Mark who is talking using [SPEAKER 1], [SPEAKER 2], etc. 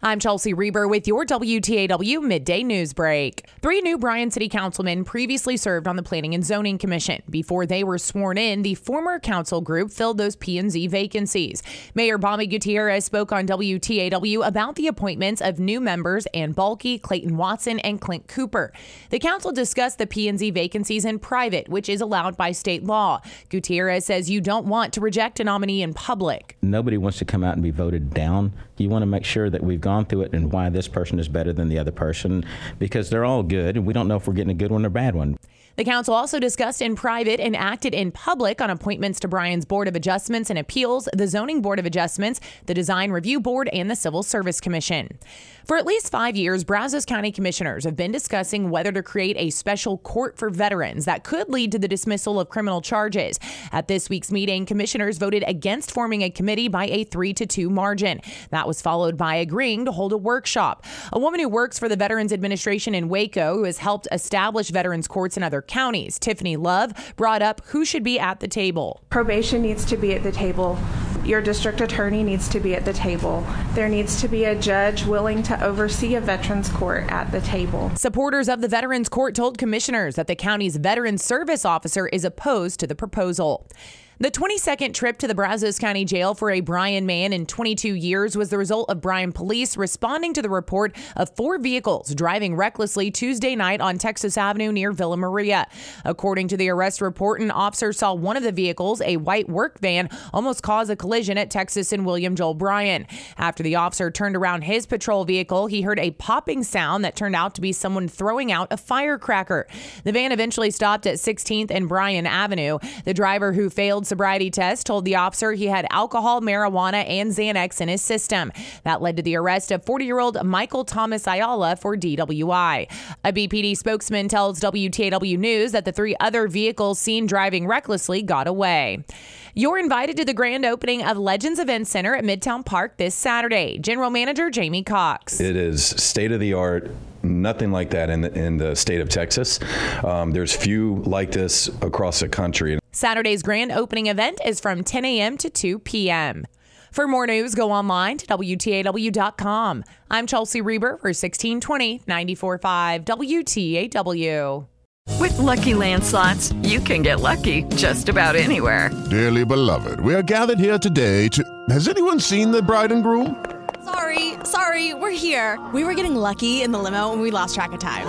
[SPEAKER 1] I'm Chelsea Reber with your WTAW midday news break. Three new Bryan City councilmen previously served on the Planning and Zoning Commission. Before they were sworn in, the former council group filled those P&Z vacancies. Mayor Bobby Gutierrez spoke on WTAW about the appointments of new members Ann Balke, Clayton Watson, and Clint Cooper. The council discussed the P&Z vacancies in private, which is allowed by state law. Gutierrez says you don't want to reject a nominee in public.
[SPEAKER 2] Nobody wants to come out and be voted down. You want to make sure that we've gone through it and why this person is better than the other person because they're all good and we don't know if we're getting a good one or a bad one.
[SPEAKER 1] The council also discussed in private and acted in public on appointments to Bryan's Board of Adjustments and Appeals, the Zoning Board of Adjustments, the Design Review Board, and the Civil Service Commission. For at least five years, Brazos County commissioners have been discussing whether to create a special court for veterans that could lead to the dismissal of criminal charges. At this week's meeting, commissioners voted against forming a committee by a 3 to 2 margin. That was followed by agreeing to hold a workshop. A woman who works for the Veterans Administration in Waco, who has helped establish veterans courts in other counties, Tiffany Love, brought up who should be at the table.
[SPEAKER 3] Probation needs to be at the table. Your district attorney needs to be at the table. There needs to be a judge willing to oversee a veterans court at the table.
[SPEAKER 1] Supporters of the Veterans Court told commissioners that the county's Veterans Service Officer is opposed to the proposal. The 22nd trip to the Brazos County Jail for a Bryan man in 22 years was the result of Bryan police responding to the report of four vehicles driving recklessly Tuesday night on Texas Avenue near Villa Maria. According to the arrest report, an officer saw one of the vehicles, a white work van, almost cause a collision at Texas and William Joel Bryan. After the officer turned around his patrol vehicle, he heard a popping sound that turned out to be someone throwing out a firecracker. The van eventually stopped at 16th and Bryan Avenue. The driver who failed sobriety test told the officer he had alcohol, marijuana, and Xanax in his system. That led to the arrest of 40 year old Michael Thomas Ayala for DWI. A BPD spokesman tells WTAW News that the three other vehicles seen driving recklessly got away. You're invited to the grand opening of Legends Event Center at Midtown Park this Saturday. General Manager Jamie Cox.
[SPEAKER 4] It is state of the art nothing like that in the, in the state of Texas. Um, there's few like this across the country.
[SPEAKER 1] Saturday's grand opening event is from 10 a.m. to 2 p.m. For more news, go online to WTAW.com. I'm Chelsea Reber for 1620 945 WTAW.
[SPEAKER 5] With LuckyLand Slots, you can get lucky just about anywhere.
[SPEAKER 6] Dearly beloved, we are gathered here today to. Has anyone seen the bride and groom?
[SPEAKER 7] Sorry, sorry, we're here. We were getting lucky in the limo and we lost track of time.